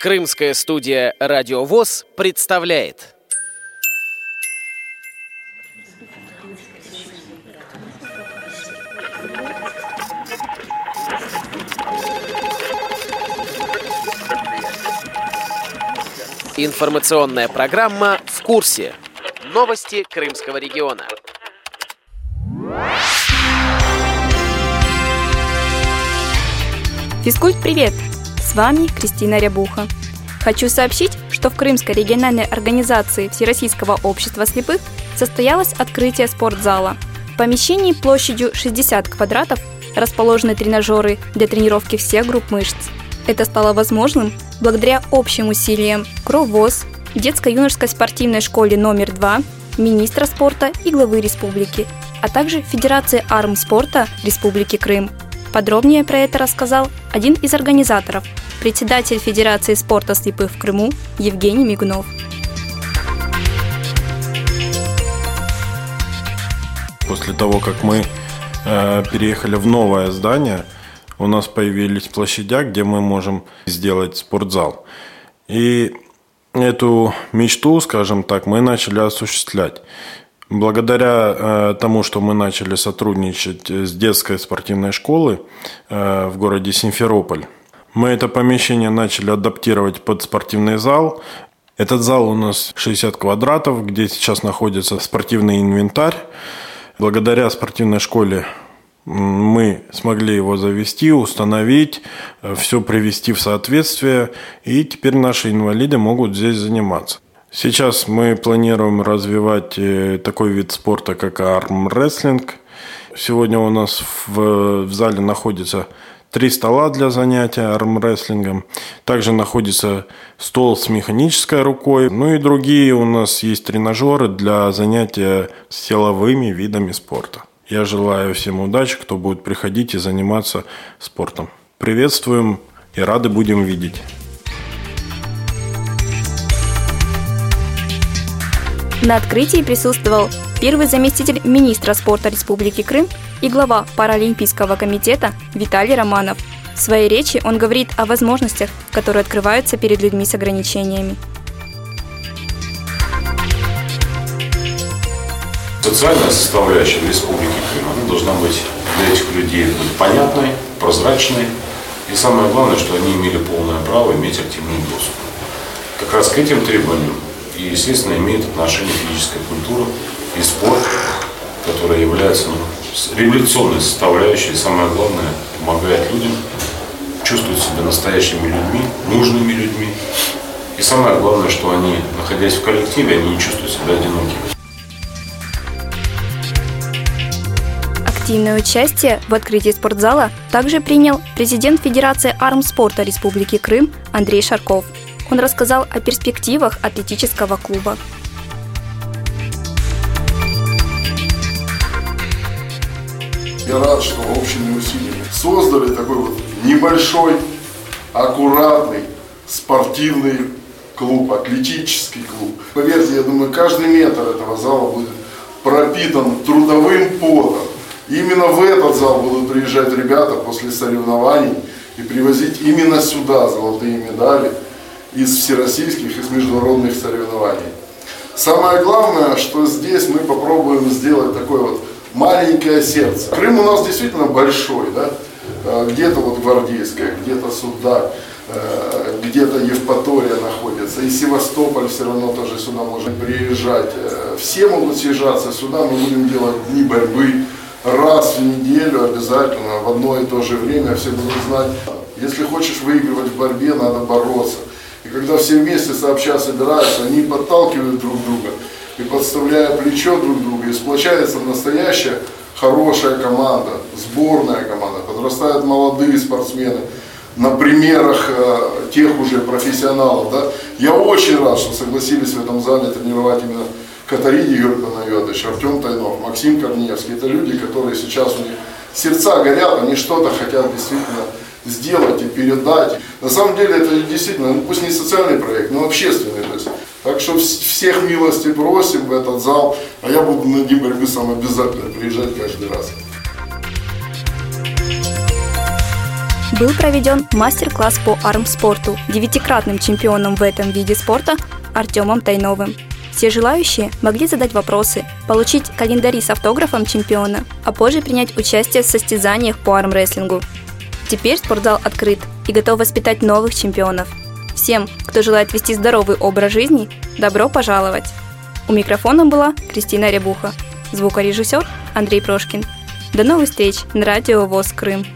Крымская студия «Радио ВОЗ» представляет. Информационная программа «В курсе». Новости Крымского региона. Физкульт, привет! С вами Кристина Рябуха. Хочу сообщить, что в Крымской региональной организации Всероссийского общества слепых состоялось открытие спортзала. В помещении площадью 60 квадратов расположены тренажеры для тренировки всех групп мышц. Это стало возможным благодаря общим усилиям КРОВОЗ, детско-юношеской спортивной школе номер 2, министра спорта и главы республики, а также Федерации армспорта Республики Крым. Подробнее про это рассказал один из организаторов, председатель Федерации спорта слепых в Крыму Евгений Мигунов. После того, как мы э, переехали в новое здание, у нас появились площадя, где мы можем сделать спортзал. И эту мечту, скажем так, мы начали осуществлять. Благодаря э, тому, что мы начали сотрудничать с детской спортивной школой э, в городе Симферополь, мы это помещение начали адаптировать под спортивный зал. Этот зал у нас 60 квадратов, где сейчас находится спортивный инвентарь. Благодаря спортивной школе мы смогли его завести, установить, э, все привести в соответствие, и теперь наши инвалиды могут здесь заниматься. Сейчас мы планируем развивать э, такой вид спорта, как армрестлинг. Сегодня у нас в, в зале находится три стола для занятия армрестлингом. Также находится стол с механической рукой. Ну и другие у нас есть тренажеры для занятия силовыми видами спорта. Я желаю всем удачи, кто будет приходить и заниматься спортом. Приветствуем и рады будем видеть. На открытии присутствовал первый заместитель министра спорта Республики Крым и глава Паралимпийского комитета Виталий Романов. В своей речи он говорит о возможностях, которые открываются перед людьми с ограничениями. Социальная составляющая в Республике Крым она должна быть для этих людей понятной, прозрачной и самое главное, что они имели полное право иметь активный доступ. Как раз к этим требованиям и, естественно, имеет отношение физическая культура и спорт, которая является ну, революционной составляющей, самое главное, помогает людям чувствовать себя настоящими людьми, нужными людьми. И самое главное, что они, находясь в коллективе, они не чувствуют себя одинокими. Активное участие в открытии спортзала также принял президент Федерации армспорта Республики Крым Андрей Шарков – он рассказал о перспективах атлетического клуба. Я рад, что общими усилиями создали такой вот небольшой, аккуратный спортивный клуб, атлетический клуб. Поверьте, я думаю, каждый метр этого зала будет пропитан трудовым потом. Именно в этот зал будут приезжать ребята после соревнований и привозить именно сюда золотые медали из всероссийских, из международных соревнований. Самое главное, что здесь мы попробуем сделать такое вот маленькое сердце. Крым у нас действительно большой, да? Э, где-то вот Гвардейская, где-то Судак, э, где-то Евпатория находится, и Севастополь все равно тоже сюда может приезжать. Э, все могут съезжаться сюда, мы будем делать дни борьбы раз в неделю обязательно, в одно и то же время, все будут знать. Если хочешь выигрывать в борьбе, надо бороться. И когда все вместе сообща собираются, они подталкивают друг друга и подставляя плечо друг друга, и сплочается настоящая хорошая команда, сборная команда, подрастают молодые спортсмены на примерах э, тех уже профессионалов. Да? Я очень рад, что согласились в этом зале тренировать именно Катарине Юрий Панайотович, Артем Тайнов, Максим Корнеевский. Это люди, которые сейчас у них сердца горят, они что-то хотят действительно сделать и передать. На самом деле это действительно, ну, пусть не социальный проект, но общественный. То есть. Так что всех милости просим в этот зал, а я буду на Дни борьбы сам обязательно приезжать каждый раз. был проведен мастер-класс по армспорту девятикратным чемпионом в этом виде спорта Артемом Тайновым. Все желающие могли задать вопросы, получить календари с автографом чемпиона, а позже принять участие в состязаниях по армрестлингу. Теперь спортзал открыт и готов воспитать новых чемпионов. Всем, кто желает вести здоровый образ жизни, добро пожаловать! У микрофона была Кристина Рябуха, звукорежиссер Андрей Прошкин. До новых встреч на радио ВОЗ Крым.